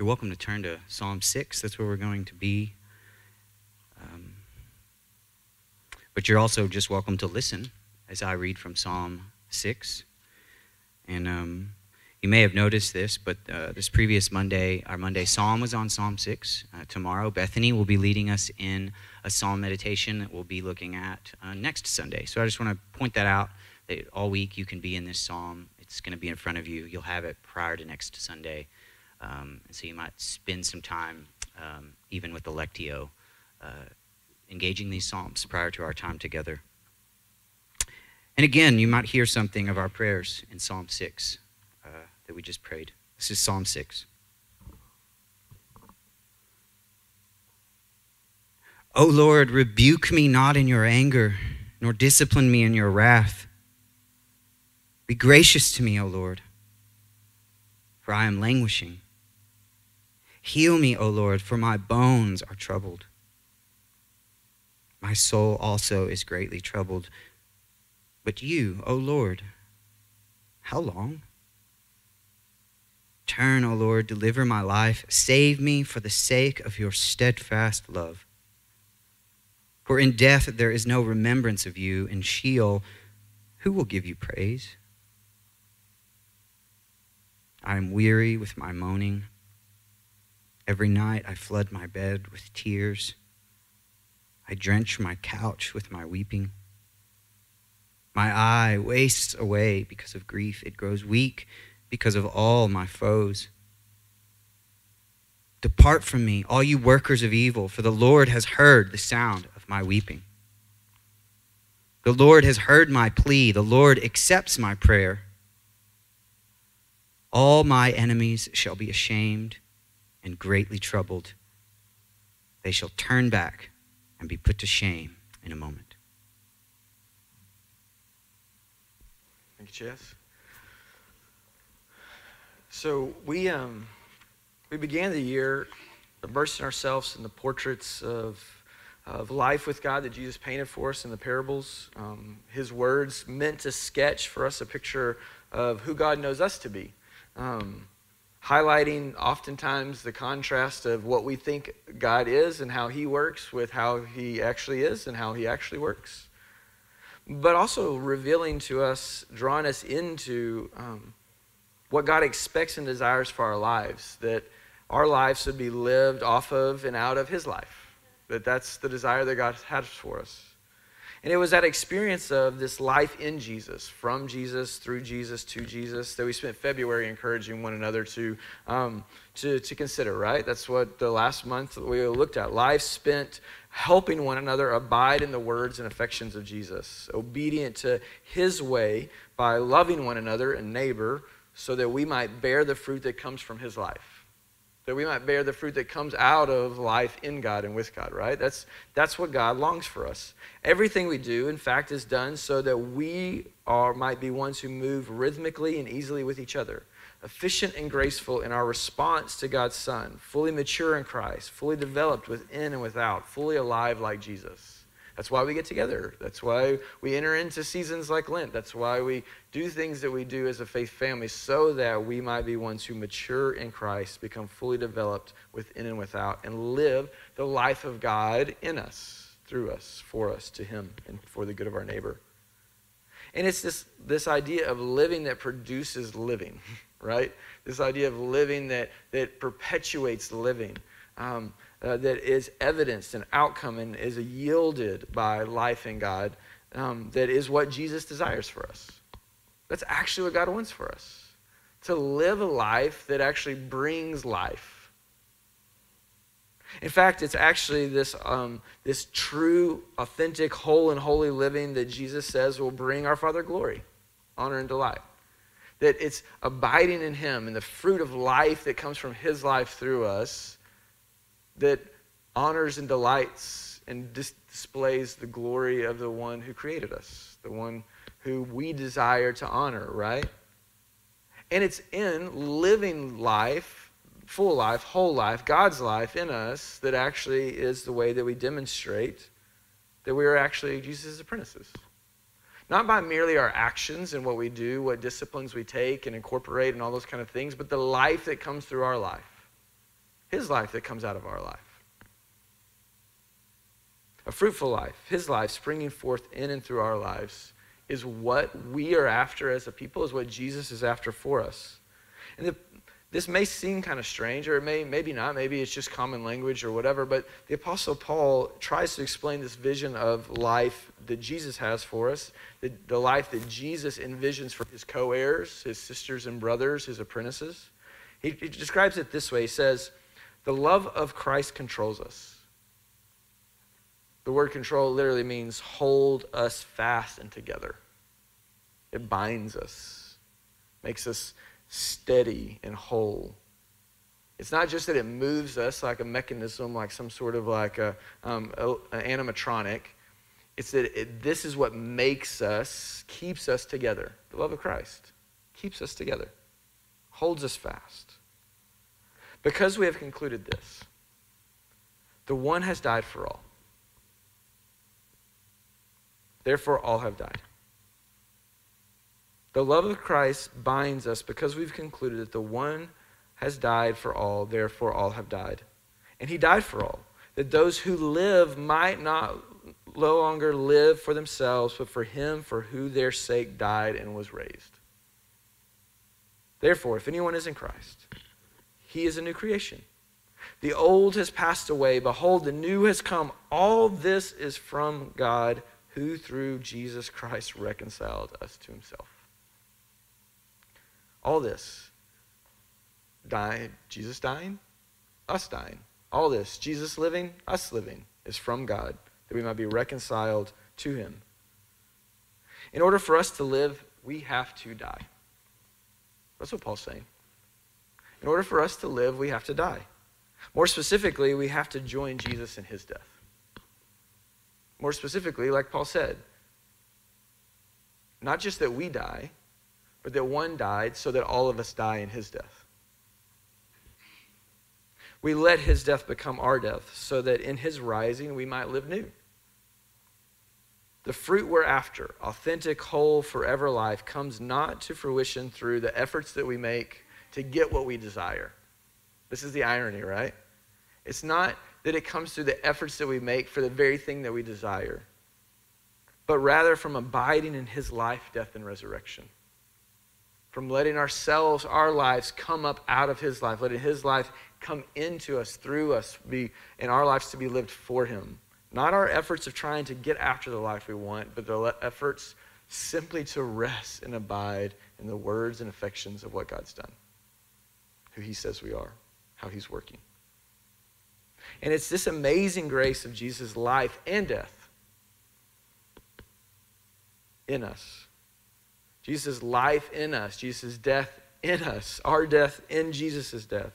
you're welcome to turn to Psalm 6. That's where we're going to be. Um, but you're also just welcome to listen as I read from Psalm 6. And um, you may have noticed this, but uh, this previous Monday, our Monday psalm was on Psalm 6. Uh, tomorrow, Bethany will be leading us in a psalm meditation that we'll be looking at uh, next Sunday. So I just want to point that out that all week you can be in this psalm. It's going to be in front of you. You'll have it prior to next Sunday. Um, so you might spend some time, um, even with the Lectio, uh, engaging these psalms prior to our time together. And again, you might hear something of our prayers in Psalm 6 that we just prayed. This is Psalm 6. O Lord, rebuke me not in your anger, nor discipline me in your wrath. Be gracious to me, O Lord, for I am languishing. Heal me, O Lord, for my bones are troubled. My soul also is greatly troubled. But you, O Lord, how long? Turn, O Lord, deliver my life. Save me for the sake of your steadfast love. For in death there is no remembrance of you. In Sheol, who will give you praise? I am weary with my moaning. Every night I flood my bed with tears. I drench my couch with my weeping. My eye wastes away because of grief. It grows weak because of all my foes. Depart from me, all you workers of evil, for the Lord has heard the sound of my weeping. The Lord has heard my plea. The Lord accepts my prayer. All my enemies shall be ashamed and greatly troubled. They shall turn back and be put to shame in a moment. Thank you, Jess. So we um, we began the year immersing ourselves in the portraits of of life with God that Jesus painted for us in the parables. Um, his words meant to sketch for us a picture of who God knows us to be, um, highlighting oftentimes the contrast of what we think God is and how He works with how He actually is and how He actually works, but also revealing to us, drawing us into um, what God expects and desires for our lives, that our lives should be lived off of and out of His life. That that's the desire that God has for us. And it was that experience of this life in Jesus, from Jesus, through Jesus, to Jesus, that we spent February encouraging one another to, um, to, to consider, right? That's what the last month we looked at. Life spent helping one another abide in the words and affections of Jesus, obedient to his way by loving one another and neighbor so that we might bear the fruit that comes from his life. That we might bear the fruit that comes out of life in God and with God, right? That's, that's what God longs for us. Everything we do, in fact, is done so that we are, might be ones who move rhythmically and easily with each other, efficient and graceful in our response to God's Son, fully mature in Christ, fully developed within and without, fully alive like Jesus. That's why we get together. That's why we enter into seasons like Lent. That's why we do things that we do as a faith family so that we might be ones who mature in Christ, become fully developed within and without, and live the life of God in us, through us, for us, to Him, and for the good of our neighbor. And it's this, this idea of living that produces living, right? This idea of living that, that perpetuates living. Um, uh, that is evidenced and outcome and is yielded by life in God, um, that is what Jesus desires for us. That's actually what God wants for us to live a life that actually brings life. In fact, it's actually this, um, this true, authentic, whole, and holy living that Jesus says will bring our Father glory, honor, and delight. That it's abiding in Him and the fruit of life that comes from His life through us that honors and delights and dis- displays the glory of the one who created us, the one who we desire to honor, right? And it's in living life, full life, whole life, God's life in us that actually is the way that we demonstrate that we are actually Jesus' apprentices. Not by merely our actions and what we do, what disciplines we take and incorporate and all those kind of things, but the life that comes through our life His life that comes out of our life. A fruitful life, His life springing forth in and through our lives, is what we are after as a people, is what Jesus is after for us. And the, this may seem kind of strange, or it may maybe not. Maybe it's just common language or whatever. But the Apostle Paul tries to explain this vision of life that Jesus has for us, the, the life that Jesus envisions for his co-heirs, his sisters and brothers, his apprentices. He, he describes it this way. He says, "The love of Christ controls us." The word control literally means hold us fast and together. It binds us, makes us steady and whole. It's not just that it moves us like a mechanism, like some sort of like a, um, a, a animatronic. It's that it, this is what makes us, keeps us together. The love of Christ keeps us together, holds us fast. Because we have concluded this, the one has died for all. Therefore, all have died. The love of Christ binds us because we've concluded that the one has died for all, therefore all have died. And he died for all, that those who live might not no longer live for themselves, but for him for who their sake died and was raised. Therefore, if anyone is in Christ, he is a new creation. The old has passed away. Behold, the new has come. All this is from God, who through Jesus Christ reconciled us to himself. All this, dying, Jesus dying, us dying. All this, Jesus living, us living, is from God, that we might be reconciled to him. In order for us to live, we have to die. That's what Paul's saying. In order for us to live, we have to die. More specifically, we have to join Jesus in his death. More specifically, like Paul said, not just that we die, but that one died so that all of us die in his death. We let his death become our death so that in his rising we might live new. The fruit we're after, authentic, whole, forever life, comes not to fruition through the efforts that we make to get what we desire. This is the irony, right? It's not that it comes through the efforts that we make for the very thing that we desire, but rather from abiding in his life, death, and resurrection from letting ourselves, our lives, come up out of His life, letting His life come into us, through us, be in our lives to be lived for Him. Not our efforts of trying to get after the life we want, but the efforts simply to rest and abide in the words and affections of what God's done, who He says we are, how He's working. And it's this amazing grace of Jesus' life and death in us Jesus' life in us, Jesus' death in us, our death in Jesus' death,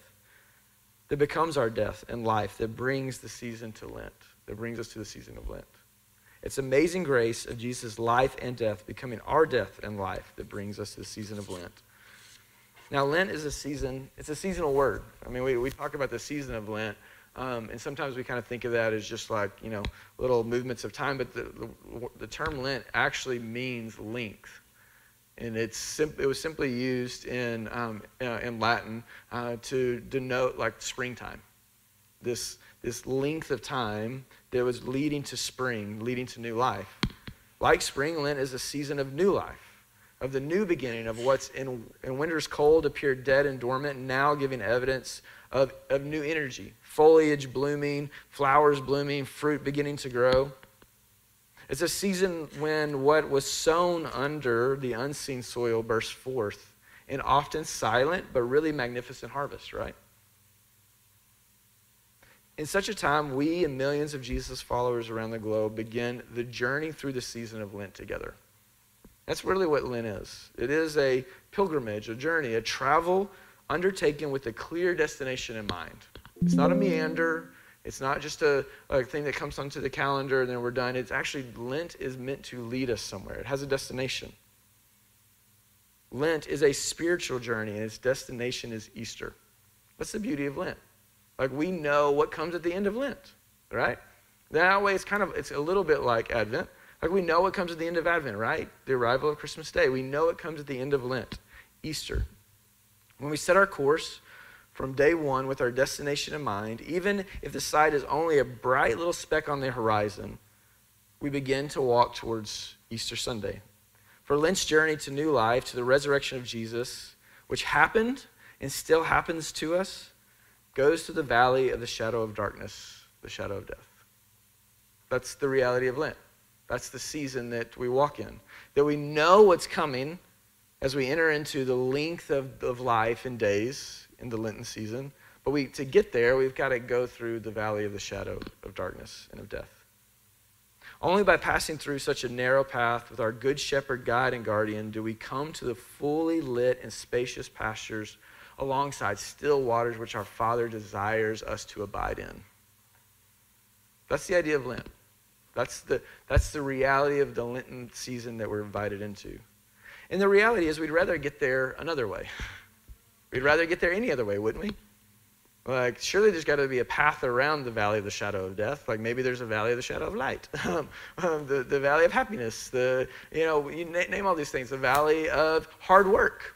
that becomes our death and life, that brings the season to Lent, that brings us to the season of Lent. It's amazing grace of Jesus' life and death becoming our death and life that brings us to the season of Lent. Now, Lent is a season, it's a seasonal word. I mean, we, we talk about the season of Lent, um, and sometimes we kind of think of that as just like, you know, little movements of time, but the, the, the term Lent actually means length and it's sim- it was simply used in, um, uh, in Latin uh, to denote like springtime. This, this length of time that was leading to spring, leading to new life. Like spring, Lent is a season of new life, of the new beginning of what's in, in winter's cold appeared dead and dormant, now giving evidence of, of new energy. Foliage blooming, flowers blooming, fruit beginning to grow. It's a season when what was sown under the unseen soil bursts forth in often silent but really magnificent harvest, right? In such a time, we and millions of Jesus followers around the globe begin the journey through the season of Lent together. That's really what Lent is. It is a pilgrimage, a journey, a travel undertaken with a clear destination in mind. It's not a meander, it's not just a, a thing that comes onto the calendar and then we're done. It's actually, Lent is meant to lead us somewhere, it has a destination. Lent is a spiritual journey, and its destination is Easter. That's the beauty of Lent. Like we know what comes at the end of Lent, right? That way, it's kind of it's a little bit like Advent. Like we know it comes at the end of Advent, right? The arrival of Christmas Day. We know it comes at the end of Lent, Easter. When we set our course from day one with our destination in mind, even if the sight is only a bright little speck on the horizon, we begin to walk towards Easter Sunday. For Lent's journey to new life, to the resurrection of Jesus, which happened and still happens to us, goes to the valley of the shadow of darkness, the shadow of death. That's the reality of Lent. That's the season that we walk in. That we know what's coming as we enter into the length of, of life and days in the Lenten season. But we, to get there, we've got to go through the valley of the shadow of darkness and of death. Only by passing through such a narrow path with our good shepherd, guide, and guardian do we come to the fully lit and spacious pastures alongside still waters which our Father desires us to abide in. That's the idea of Lent. That's the, that's the reality of the Lenten season that we're invited into. And the reality is, we'd rather get there another way. We'd rather get there any other way, wouldn't we? Like, surely there's got to be a path around the valley of the shadow of death. Like, maybe there's a valley of the shadow of light, um, um, the, the valley of happiness, the, you know, you na- name all these things, the valley of hard work,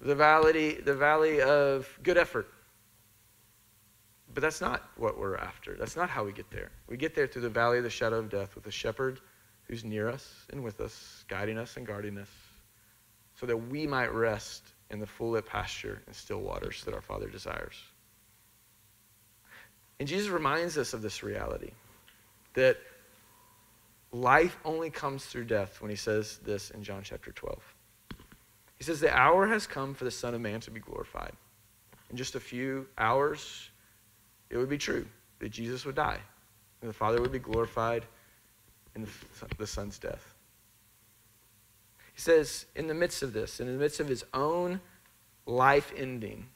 the valley, the valley of good effort. But that's not what we're after. That's not how we get there. We get there through the valley of the shadow of death with a shepherd who's near us and with us, guiding us and guarding us, so that we might rest in the full lit pasture and still waters that our Father desires. And Jesus reminds us of this reality that life only comes through death when he says this in John chapter 12. He says, The hour has come for the Son of Man to be glorified. In just a few hours, it would be true that Jesus would die and the Father would be glorified in the Son's death. He says, in the midst of this, in the midst of his own life ending,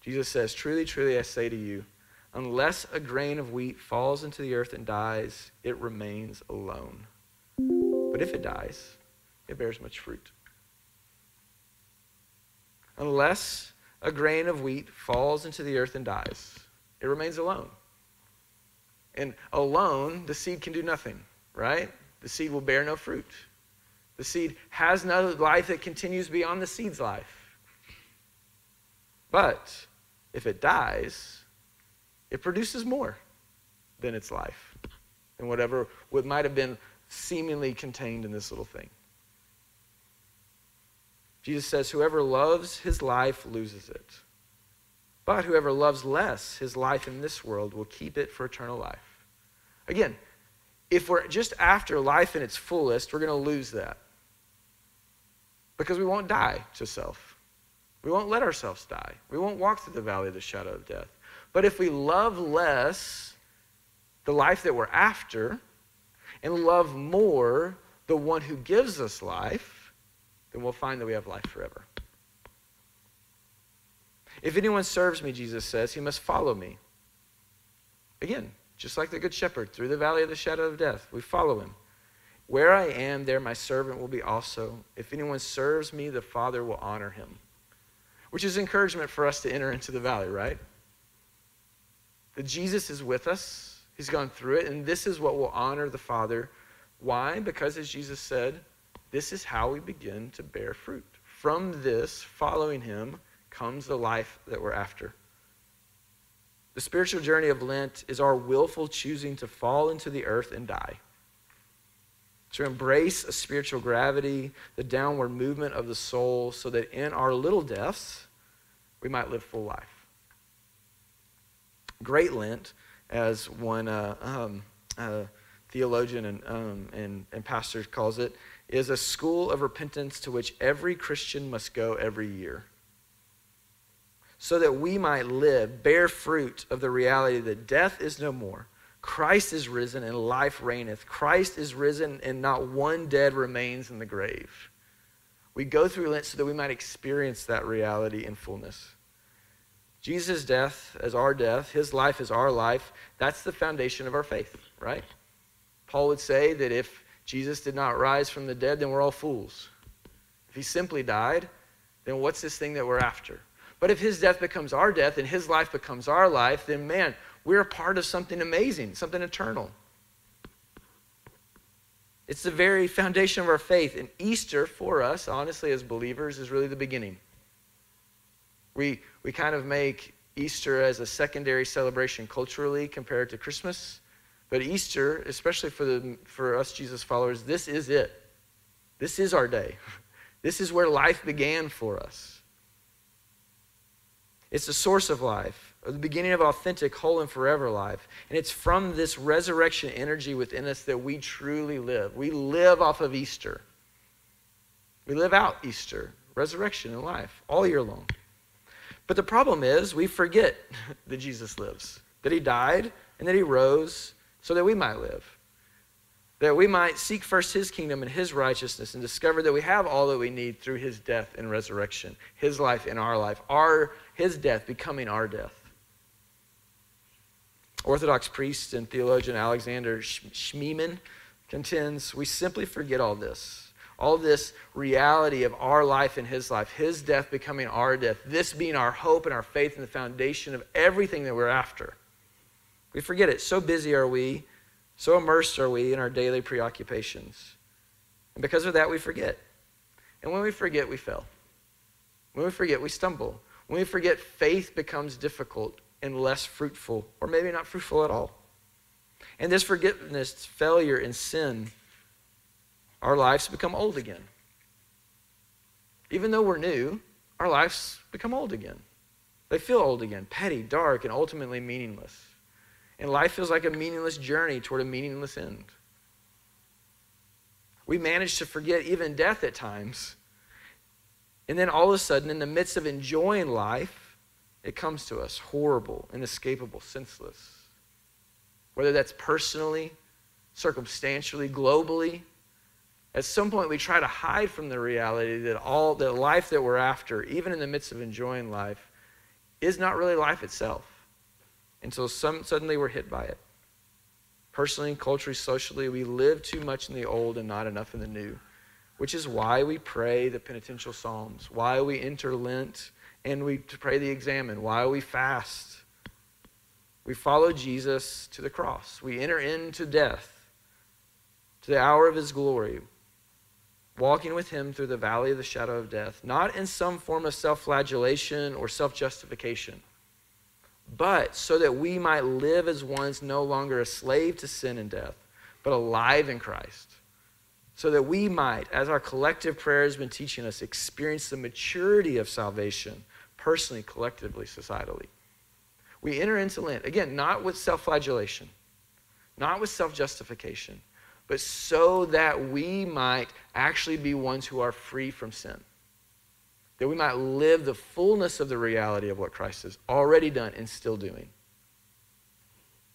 Jesus says, Truly, truly, I say to you, unless a grain of wheat falls into the earth and dies, it remains alone. But if it dies, it bears much fruit. Unless a grain of wheat falls into the earth and dies, it remains alone. And alone, the seed can do nothing, right? The seed will bear no fruit. The seed has no life that continues beyond the seed's life. But if it dies, it produces more than its life, than whatever what might have been seemingly contained in this little thing. Jesus says, Whoever loves his life loses it. But whoever loves less his life in this world will keep it for eternal life. Again, if we're just after life in its fullest, we're going to lose that. Because we won't die to self. We won't let ourselves die. We won't walk through the valley of the shadow of death. But if we love less the life that we're after and love more the one who gives us life, then we'll find that we have life forever. If anyone serves me, Jesus says, he must follow me. Again, just like the Good Shepherd, through the valley of the shadow of death, we follow him. Where I am, there my servant will be also. If anyone serves me, the Father will honor him. Which is encouragement for us to enter into the valley, right? That Jesus is with us, he's gone through it, and this is what will honor the Father. Why? Because, as Jesus said, this is how we begin to bear fruit. From this, following him, comes the life that we're after. The spiritual journey of Lent is our willful choosing to fall into the earth and die. To embrace a spiritual gravity, the downward movement of the soul, so that in our little deaths, we might live full life. Great Lent, as one uh, um, uh, theologian and, um, and, and pastor calls it, is a school of repentance to which every Christian must go every year so that we might live, bear fruit of the reality that death is no more. Christ is risen and life reigneth. Christ is risen and not one dead remains in the grave. We go through Lent so that we might experience that reality in fullness. Jesus' death as our death, his life as our life, that's the foundation of our faith, right? Paul would say that if Jesus did not rise from the dead, then we're all fools. If he simply died, then what's this thing that we're after? But if his death becomes our death and his life becomes our life, then man, we're a part of something amazing, something eternal. It's the very foundation of our faith. And Easter, for us, honestly, as believers, is really the beginning. We, we kind of make Easter as a secondary celebration culturally compared to Christmas. But Easter, especially for, the, for us Jesus followers, this is it. This is our day. This is where life began for us. It's the source of life, the beginning of authentic, whole, and forever life. And it's from this resurrection energy within us that we truly live. We live off of Easter. We live out Easter, resurrection and life, all year long. But the problem is, we forget that Jesus lives, that he died, and that he rose so that we might live. That we might seek first his kingdom and his righteousness and discover that we have all that we need through his death and resurrection, his life in our life, our, his death becoming our death. Orthodox priest and theologian Alexander Schmemann contends we simply forget all this all this reality of our life and his life, his death becoming our death, this being our hope and our faith and the foundation of everything that we're after. We forget it. So busy are we, so immersed are we in our daily preoccupations. And because of that, we forget. And when we forget, we fail. When we forget, we stumble. When we forget, faith becomes difficult and less fruitful, or maybe not fruitful at all. And this forgiveness, failure, and sin our lives become old again. Even though we're new, our lives become old again. They feel old again, petty, dark, and ultimately meaningless. And life feels like a meaningless journey toward a meaningless end. We manage to forget even death at times. And then all of a sudden, in the midst of enjoying life, it comes to us horrible, inescapable, senseless. Whether that's personally, circumstantially, globally, at some point we try to hide from the reality that all the life that we're after, even in the midst of enjoying life, is not really life itself. Until some, suddenly we're hit by it. Personally, culturally, socially, we live too much in the old and not enough in the new, which is why we pray the penitential psalms, why we enter Lent and we pray the Examen, why we fast. We follow Jesus to the cross. We enter into death, to the hour of his glory walking with him through the valley of the shadow of death, not in some form of self flagellation or self justification, but so that we might live as ones no longer a slave to sin and death, but alive in Christ. So that we might, as our collective prayer has been teaching us, experience the maturity of salvation, personally, collectively, societally. We enter into Lent, again, not with self flagellation, not with self justification but so that we might actually be ones who are free from sin. That we might live the fullness of the reality of what Christ has already done and still doing.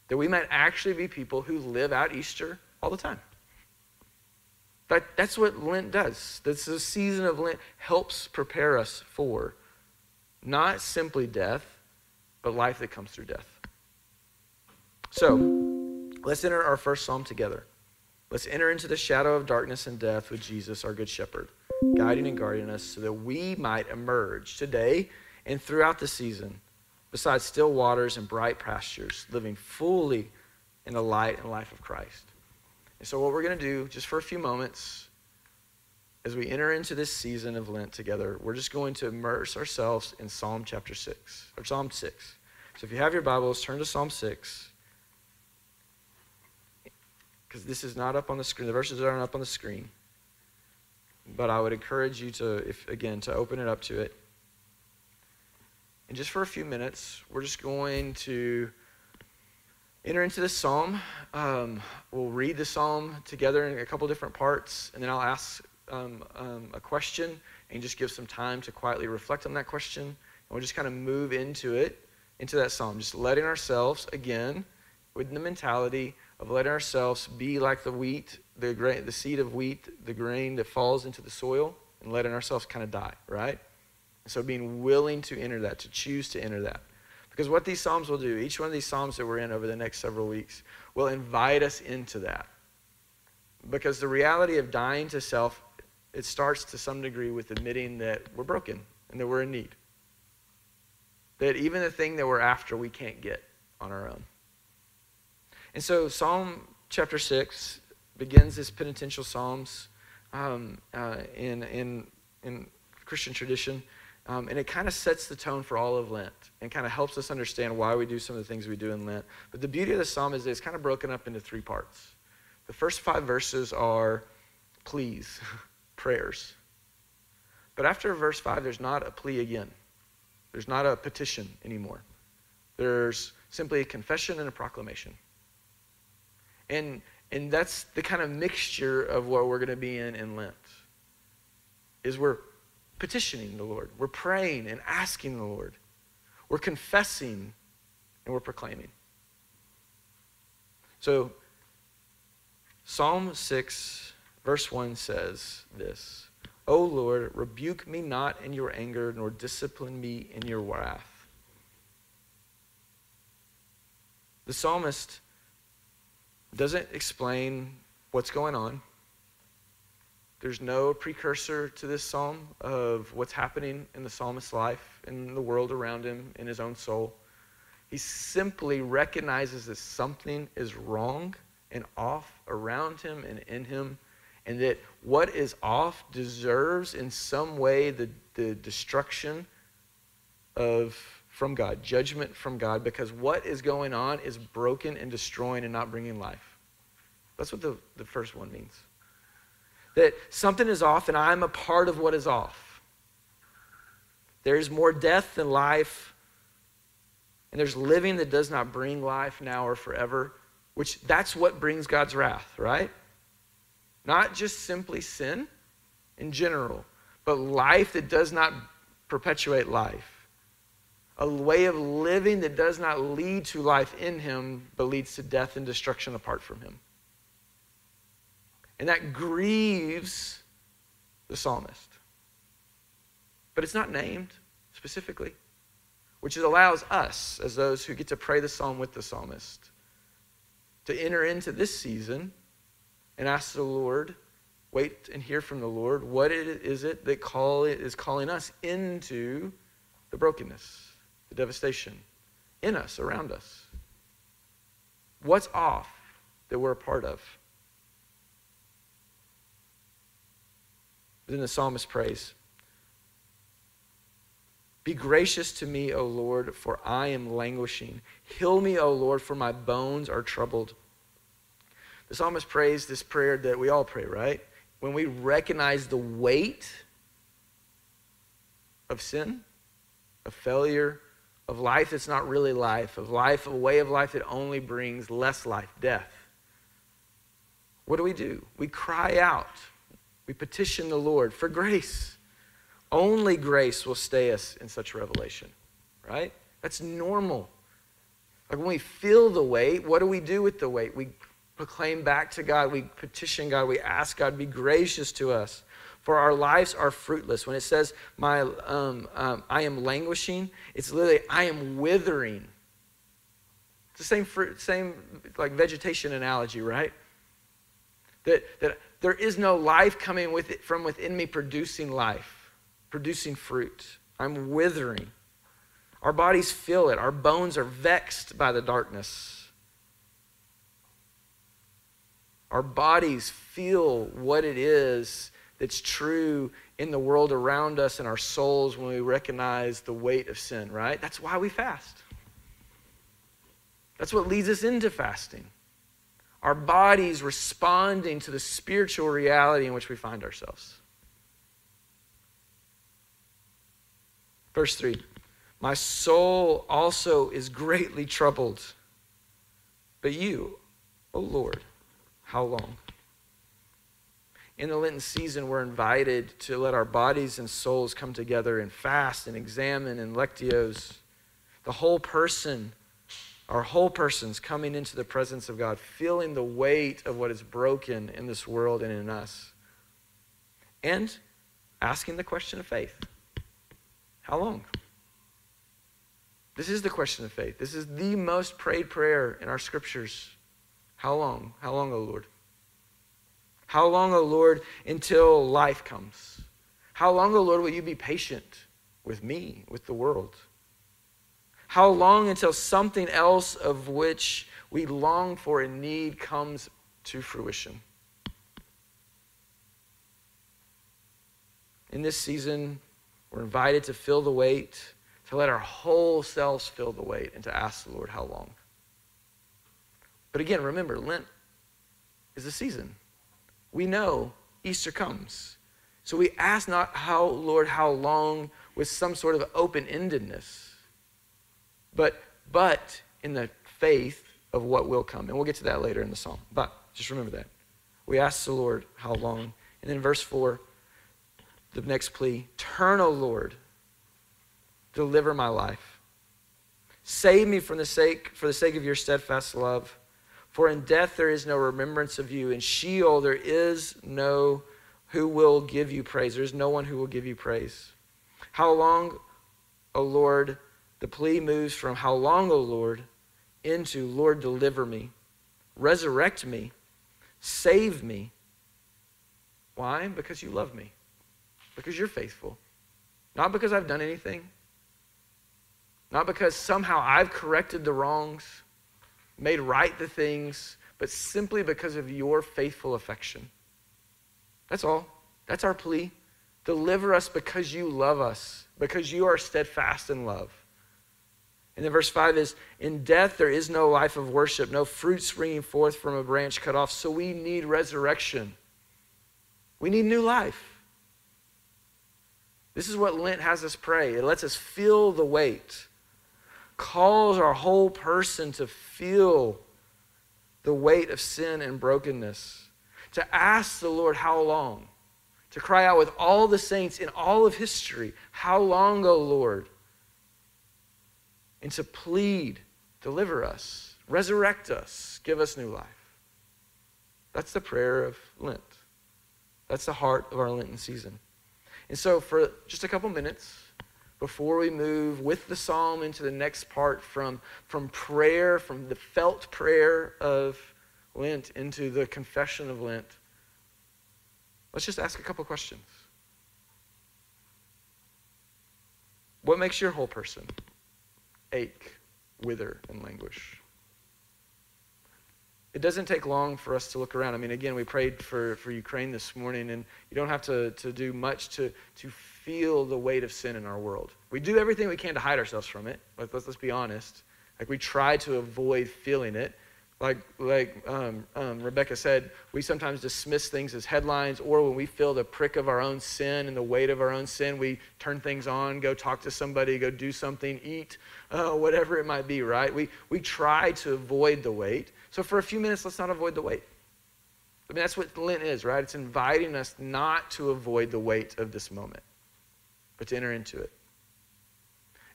That we might actually be people who live out Easter all the time. That, that's what Lent does. This season of Lent helps prepare us for not simply death, but life that comes through death. So, let's enter our first psalm together. Let's enter into the shadow of darkness and death with Jesus, our good shepherd, guiding and guarding us so that we might emerge today and throughout the season beside still waters and bright pastures, living fully in the light and life of Christ. And so, what we're going to do, just for a few moments, as we enter into this season of Lent together, we're just going to immerse ourselves in Psalm chapter 6, or Psalm 6. So, if you have your Bibles, turn to Psalm 6 because this is not up on the screen. The verses aren't up on the screen. But I would encourage you to, if again, to open it up to it. And just for a few minutes, we're just going to enter into this psalm. Um, we'll read the psalm together in a couple different parts, and then I'll ask um, um, a question and just give some time to quietly reflect on that question. And we'll just kind of move into it, into that psalm, just letting ourselves, again, with the mentality of letting ourselves be like the wheat, the, grain, the seed of wheat, the grain that falls into the soil, and letting ourselves kind of die, right? So being willing to enter that, to choose to enter that. Because what these Psalms will do, each one of these Psalms that we're in over the next several weeks, will invite us into that. Because the reality of dying to self, it starts to some degree with admitting that we're broken and that we're in need. That even the thing that we're after, we can't get on our own. And so Psalm chapter 6 begins this penitential psalms um, uh, in, in, in Christian tradition. Um, and it kind of sets the tone for all of Lent and kind of helps us understand why we do some of the things we do in Lent. But the beauty of the psalm is it's kind of broken up into three parts. The first five verses are pleas, prayers. But after verse 5, there's not a plea again. There's not a petition anymore. There's simply a confession and a proclamation. And, and that's the kind of mixture of what we're going to be in in Lent. Is we're petitioning the Lord. We're praying and asking the Lord. We're confessing and we're proclaiming. So, Psalm 6, verse 1 says this O Lord, rebuke me not in your anger, nor discipline me in your wrath. The psalmist doesn't explain what's going on. There's no precursor to this psalm of what's happening in the psalmist's life, in the world around him, in his own soul. He simply recognizes that something is wrong and off around him and in him, and that what is off deserves in some way the, the destruction of from God, judgment from God, because what is going on is broken and destroying and not bringing life. That's what the, the first one means that something is off and I'm a part of what is off. There's more death than life, and there's living that does not bring life now or forever, which that's what brings God's wrath, right? Not just simply sin in general, but life that does not perpetuate life. A way of living that does not lead to life in Him, but leads to death and destruction apart from Him. And that grieves the psalmist. But it's not named specifically, which allows us, as those who get to pray the psalm with the psalmist, to enter into this season and ask the Lord, wait and hear from the Lord, what is it that call, is calling us into the brokenness, the devastation in us, around us? What's off that we're a part of? Then the psalmist prays Be gracious to me, O Lord, for I am languishing. Heal me, O Lord, for my bones are troubled. The psalmist prays this prayer that we all pray, right? When we recognize the weight of sin, of failure, of life that's not really life, of life, a way of life that only brings less life, death. What do we do? We cry out we petition the Lord for grace. Only grace will stay us in such revelation, right? That's normal. Like when we feel the weight, what do we do with the weight? We proclaim back to God, we petition God, we ask God, be gracious to us. For our lives are fruitless. When it says, my, um, um, I am languishing, it's literally, I am withering. It's the same fruit, same like vegetation analogy, right? That, that there is no life coming with it, from within me producing life, producing fruit. I'm withering. Our bodies feel it. Our bones are vexed by the darkness. Our bodies feel what it is that's true in the world around us and our souls when we recognize the weight of sin, right? That's why we fast. That's what leads us into fasting our bodies responding to the spiritual reality in which we find ourselves. Verse 3 My soul also is greatly troubled. But you, O oh Lord, how long? In the Lenten season, we're invited to let our bodies and souls come together and fast and examine and lectios. The whole person our whole person's coming into the presence of God, feeling the weight of what is broken in this world and in us. And asking the question of faith How long? This is the question of faith. This is the most prayed prayer in our scriptures. How long? How long, O Lord? How long, O Lord, until life comes? How long, O Lord, will you be patient with me, with the world? How long until something else of which we long for and need comes to fruition? In this season, We're invited to feel the weight, to let our whole selves feel the weight, and to ask the Lord how long. But again, remember, Lent is a season. We know Easter comes. So we ask not how, Lord, how long with some sort of open endedness, but, but in the faith of what will come. And we'll get to that later in the psalm. But just remember that. We ask the Lord how long. And then verse 4, the next plea Turn, O Lord, deliver my life. Save me from the sake, for the sake of your steadfast love. For in death there is no remembrance of you. In Sheol there is no who will give you praise. There's no one who will give you praise. How long, O Lord, the plea moves from how long, O Lord, into Lord, deliver me, resurrect me, save me. Why? Because you love me, because you're faithful. Not because I've done anything, not because somehow I've corrected the wrongs, made right the things, but simply because of your faithful affection. That's all. That's our plea. Deliver us because you love us, because you are steadfast in love. And then verse 5 is In death there is no life of worship, no fruit springing forth from a branch cut off. So we need resurrection. We need new life. This is what Lent has us pray. It lets us feel the weight, calls our whole person to feel the weight of sin and brokenness, to ask the Lord, How long? To cry out with all the saints in all of history, How long, O Lord? And to plead, deliver us, resurrect us, give us new life. That's the prayer of Lent. That's the heart of our Lenten season. And so, for just a couple minutes, before we move with the psalm into the next part from, from prayer, from the felt prayer of Lent into the confession of Lent, let's just ask a couple questions. What makes your whole person? Ache, wither, and languish. It doesn't take long for us to look around. I mean, again, we prayed for, for Ukraine this morning, and you don't have to, to do much to, to feel the weight of sin in our world. We do everything we can to hide ourselves from it. Let's, let's, let's be honest. Like, we try to avoid feeling it. Like, like um, um, Rebecca said, we sometimes dismiss things as headlines, or when we feel the prick of our own sin and the weight of our own sin, we turn things on, go talk to somebody, go do something, eat, uh, whatever it might be, right? We, we try to avoid the weight. So for a few minutes, let's not avoid the weight. I mean, that's what Lent is, right? It's inviting us not to avoid the weight of this moment, but to enter into it.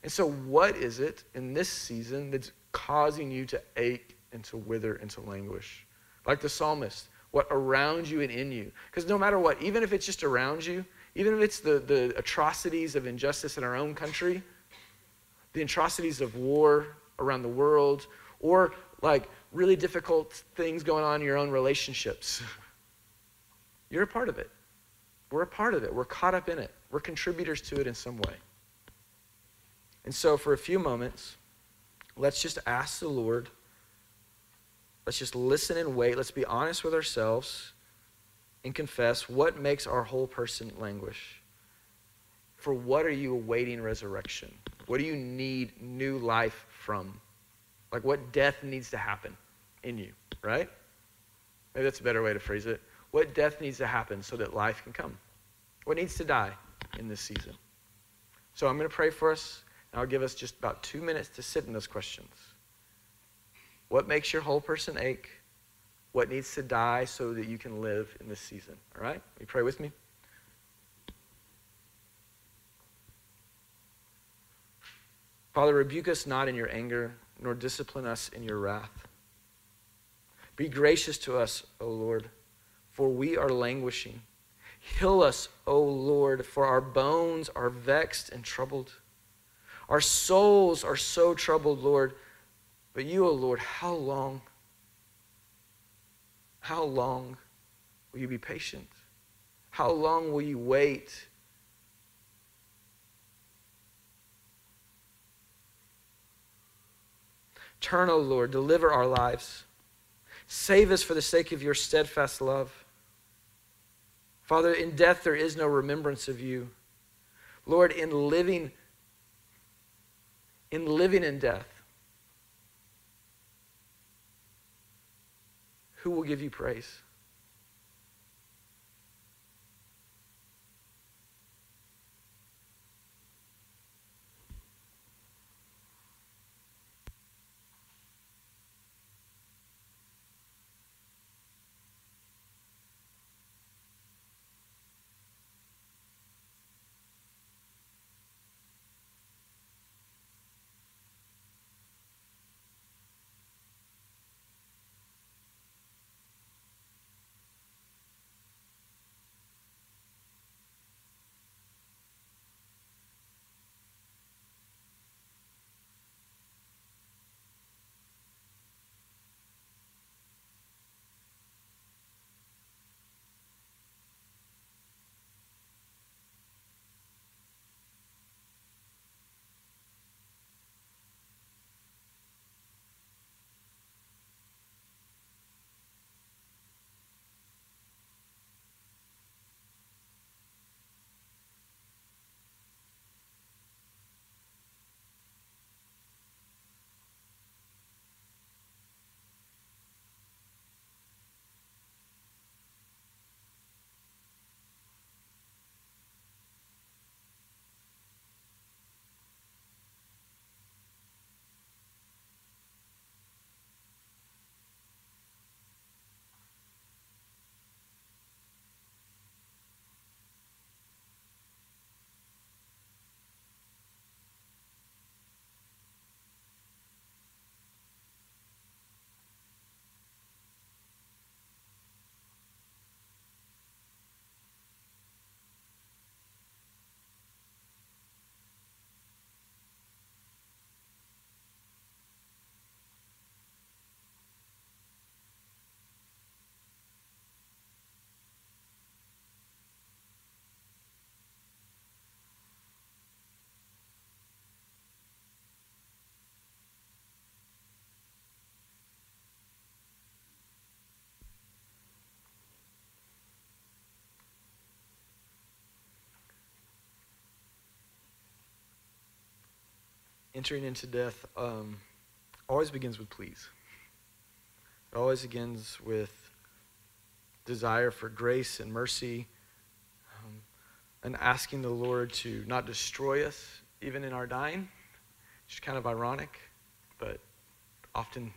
And so, what is it in this season that's causing you to ache and to wither and to languish. Like the psalmist, what around you and in you. Because no matter what, even if it's just around you, even if it's the, the atrocities of injustice in our own country, the atrocities of war around the world, or like really difficult things going on in your own relationships, you're a part of it. We're a part of it. We're caught up in it. We're contributors to it in some way. And so, for a few moments, let's just ask the Lord Let's just listen and wait. Let's be honest with ourselves and confess what makes our whole person languish. For what are you awaiting resurrection? What do you need new life from? Like what death needs to happen in you, right? Maybe that's a better way to phrase it. What death needs to happen so that life can come? What needs to die in this season? So I'm going to pray for us, and I'll give us just about two minutes to sit in those questions. What makes your whole person ache? What needs to die so that you can live in this season? All right? You pray with me? Father, rebuke us not in your anger, nor discipline us in your wrath. Be gracious to us, O Lord, for we are languishing. Heal us, O Lord, for our bones are vexed and troubled. Our souls are so troubled, Lord but you, O oh Lord, how long? How long will you be patient? How long will you wait? Turn, O oh Lord, deliver our lives. Save us for the sake of your steadfast love. Father, in death there is no remembrance of you. Lord, in living in living in death, who will give you praise? Entering into death um, always begins with pleas. It always begins with desire for grace and mercy um, and asking the Lord to not destroy us even in our dying. It's kind of ironic, but often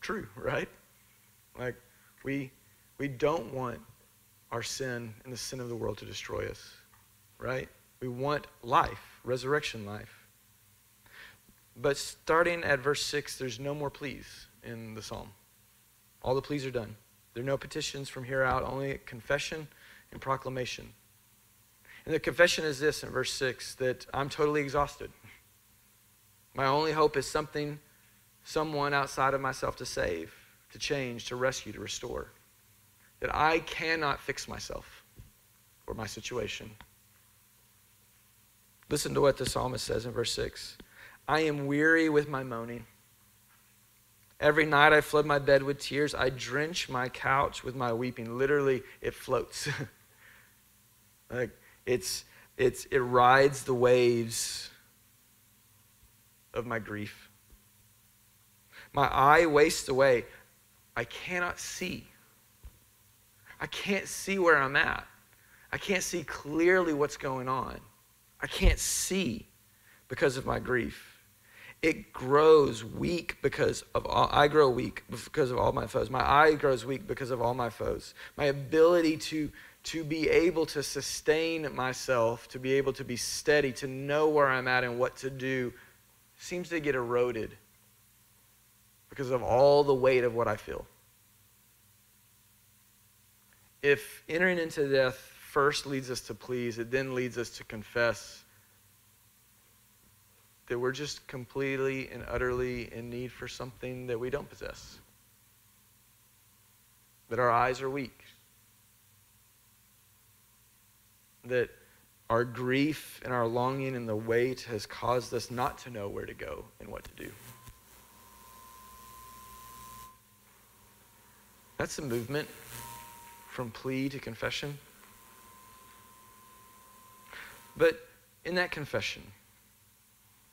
true, right? Like we we don't want our sin and the sin of the world to destroy us, right? We want life, resurrection life. But starting at verse 6, there's no more pleas in the psalm. All the pleas are done. There are no petitions from here out, only confession and proclamation. And the confession is this in verse 6 that I'm totally exhausted. My only hope is something, someone outside of myself to save, to change, to rescue, to restore. That I cannot fix myself or my situation. Listen to what the psalmist says in verse 6 I am weary with my moaning. Every night I flood my bed with tears. I drench my couch with my weeping. Literally, it floats. like it's it's it rides the waves of my grief. My eye wastes away. I cannot see. I can't see where I'm at. I can't see clearly what's going on. I can't see because of my grief it grows weak because of all, I grow weak because of all my foes. My eye grows weak because of all my foes. My ability to, to be able to sustain myself, to be able to be steady, to know where I'm at and what to do, seems to get eroded because of all the weight of what I feel. If entering into death first leads us to pleas, it then leads us to confess that we're just completely and utterly in need for something that we don't possess. That our eyes are weak. That our grief and our longing and the weight has caused us not to know where to go and what to do. That's a movement from plea to confession. But in that confession,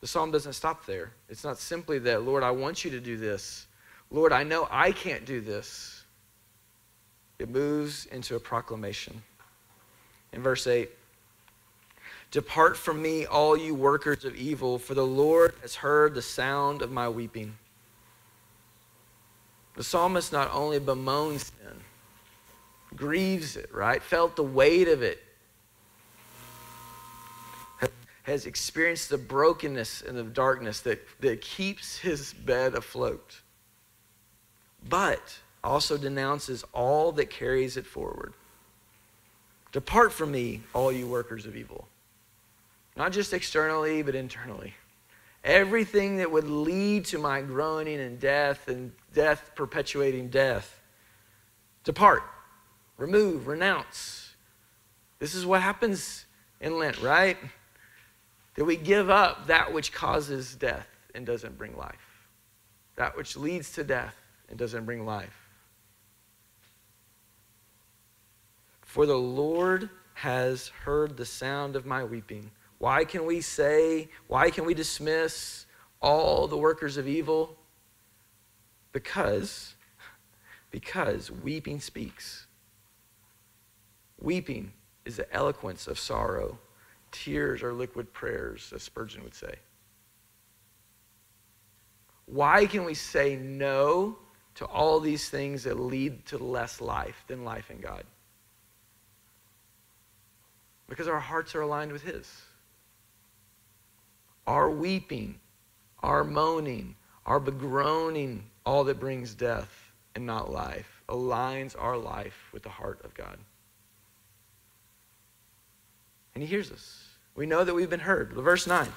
the psalm doesn't stop there. It's not simply that, Lord, I want you to do this. Lord, I know I can't do this. It moves into a proclamation. In verse 8, Depart from me, all you workers of evil, for the Lord has heard the sound of my weeping. The psalmist not only bemoans sin, grieves it, right? Felt the weight of it, has experienced the brokenness and the darkness that, that keeps his bed afloat, but also denounces all that carries it forward. Depart from me, all you workers of evil. Not just externally, but internally. Everything that would lead to my groaning and death and death perpetuating death. Depart, remove, renounce. This is what happens in Lent, right? That we give up that which causes death and doesn't bring life, that which leads to death and doesn't bring life. For the Lord has heard the sound of my weeping. Why can we say, why can we dismiss all the workers of evil? Because, because weeping speaks. Weeping is the eloquence of sorrow. Tears are liquid prayers, as Spurgeon would say. Why can we say no to all these things that lead to less life than life in God? Because our hearts are aligned with His our weeping, our moaning, our begroaning, all that brings death and not life, aligns our life with the heart of God. And He hears us. We know that we've been heard. Verse 9.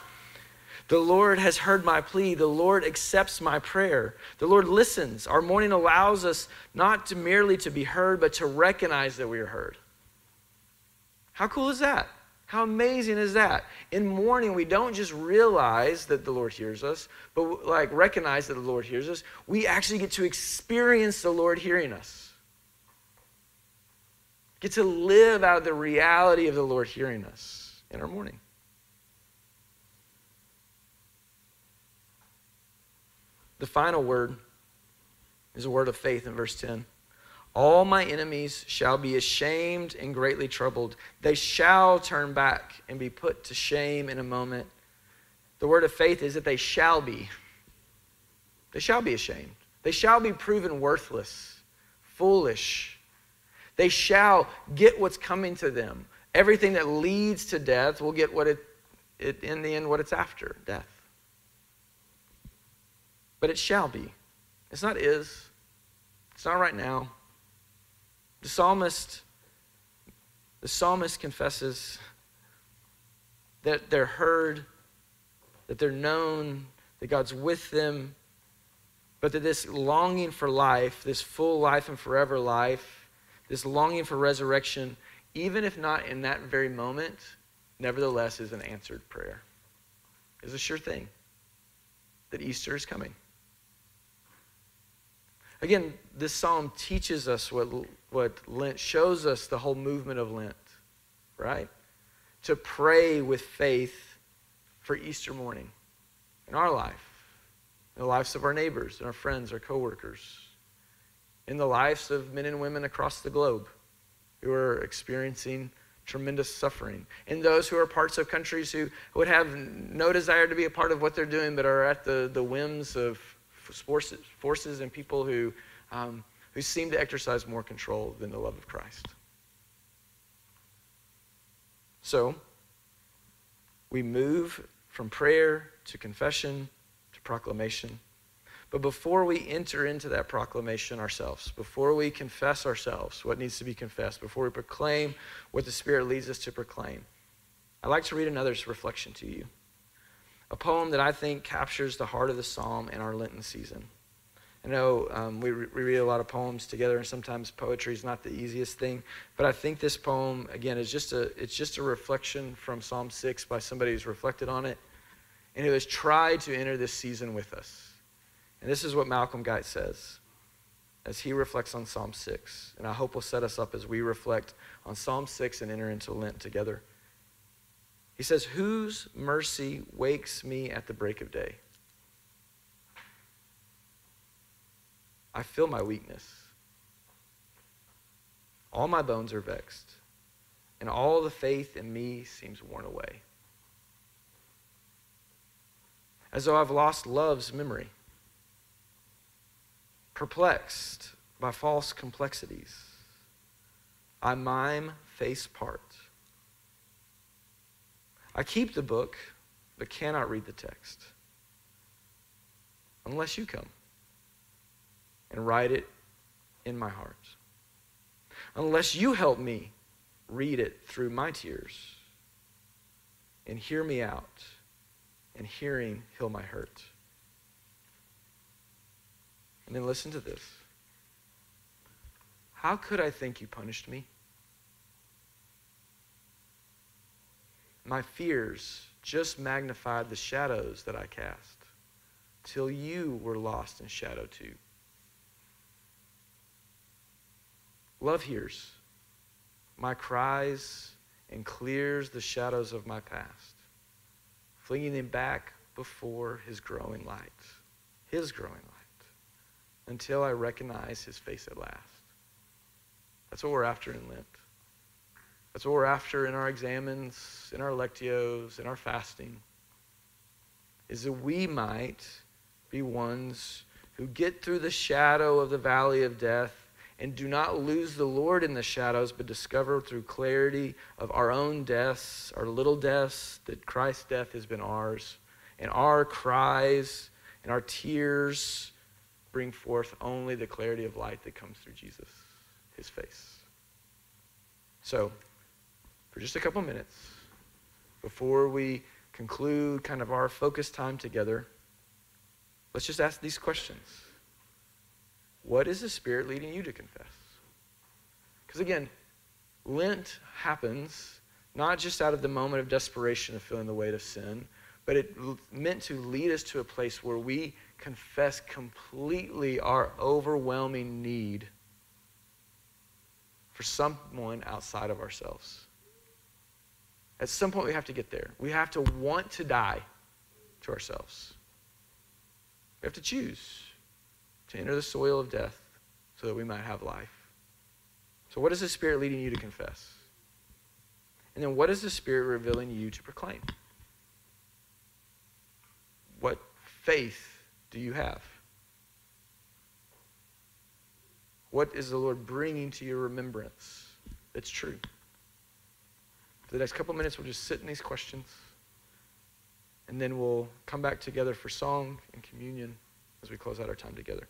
The Lord has heard my plea. The Lord accepts my prayer. The Lord listens. Our mourning allows us not to merely to be heard, but to recognize that we are heard. How cool is that? How amazing is that? In mourning, we don't just realize that the Lord hears us, but like recognize that the Lord hears us. We actually get to experience the Lord hearing us. Get to live out the reality of the Lord hearing us in our mourning. The final word is a word of faith in verse 10. All my enemies shall be ashamed and greatly troubled. They shall turn back and be put to shame in a moment. The word of faith is that they shall be. They shall be ashamed. They shall be proven worthless, foolish. They shall get what's coming to them. Everything that leads to death will get what it, it in the end, what it's after death. But it shall be. It's not is. It's not right now. The psalmist, the psalmist confesses that they're heard, that they're known, that God's with them, but that this longing for life, this full life and forever life, this longing for resurrection, even if not in that very moment, nevertheless is an answered prayer. Is a sure thing that Easter is coming. Again, this psalm teaches us what, what Lent shows us the whole movement of Lent, right? To pray with faith for Easter morning in our life, in the lives of our neighbors and our friends, our coworkers, in the lives of men and women across the globe who are experiencing tremendous suffering, in those who are parts of countries who would have no desire to be a part of what they're doing but are at the, the whims of forces, forces and people who, um, who seem to exercise more control than the love of Christ. So, we move from prayer to confession to proclamation. But before we enter into that proclamation ourselves, before we confess ourselves what needs to be confessed, before we proclaim what the Spirit leads us to proclaim, I'd like to read another reflection to you a poem that I think captures the heart of the psalm in our Lenten season. I know um, we, re- we read a lot of poems together, and sometimes poetry is not the easiest thing. But I think this poem, again, is just a it's just a reflection from Psalm six by somebody who's reflected on it, and who has tried to enter this season with us. And this is what Malcolm Guite says as he reflects on Psalm six, and I hope will set us up as we reflect on Psalm six and enter into Lent together. He says, Whose mercy wakes me at the break of day? I feel my weakness. All my bones are vexed, and all the faith in me seems worn away. As though I've lost love's memory, perplexed by false complexities. I mime face part. I keep the book, but cannot read the text unless you come and write it in my heart. Unless you help me read it through my tears and hear me out, and hearing heal my hurt. And then listen to this. How could I think you punished me? My fears just magnified the shadows that I cast till you were lost in shadow too. Love hears my cries and clears the shadows of my past, flinging them back before his growing light, his growing light, until I recognize his face at last. That's what we're after in Lent. That's what we're after in our examens, in our lectios, in our fasting, is that we might be ones who get through the shadow of the valley of death and do not lose the Lord in the shadows, but discover through clarity of our own deaths, our little deaths, that Christ's death has been ours, and our cries and our tears bring forth only the clarity of light that comes through Jesus, his face. So, for just a couple minutes before we conclude kind of our focus time together, let's just ask these questions. What is the Spirit leading you to confess? Because again, Lent happens not just out of the moment of desperation of feeling the weight of sin, but it meant to lead us to a place where we confess completely our overwhelming need for someone outside of ourselves. At some point, we have to get there. We have to want to die to ourselves. We have to choose to enter the soil of death so that we might have life. So, what is the Spirit leading you to confess? And then, what is the Spirit revealing you to proclaim? What faith do you have? What is the Lord bringing to your remembrance that's true? For the next couple minutes, we'll just sit in these questions. And then we'll come back together for song and communion as we close out our time together.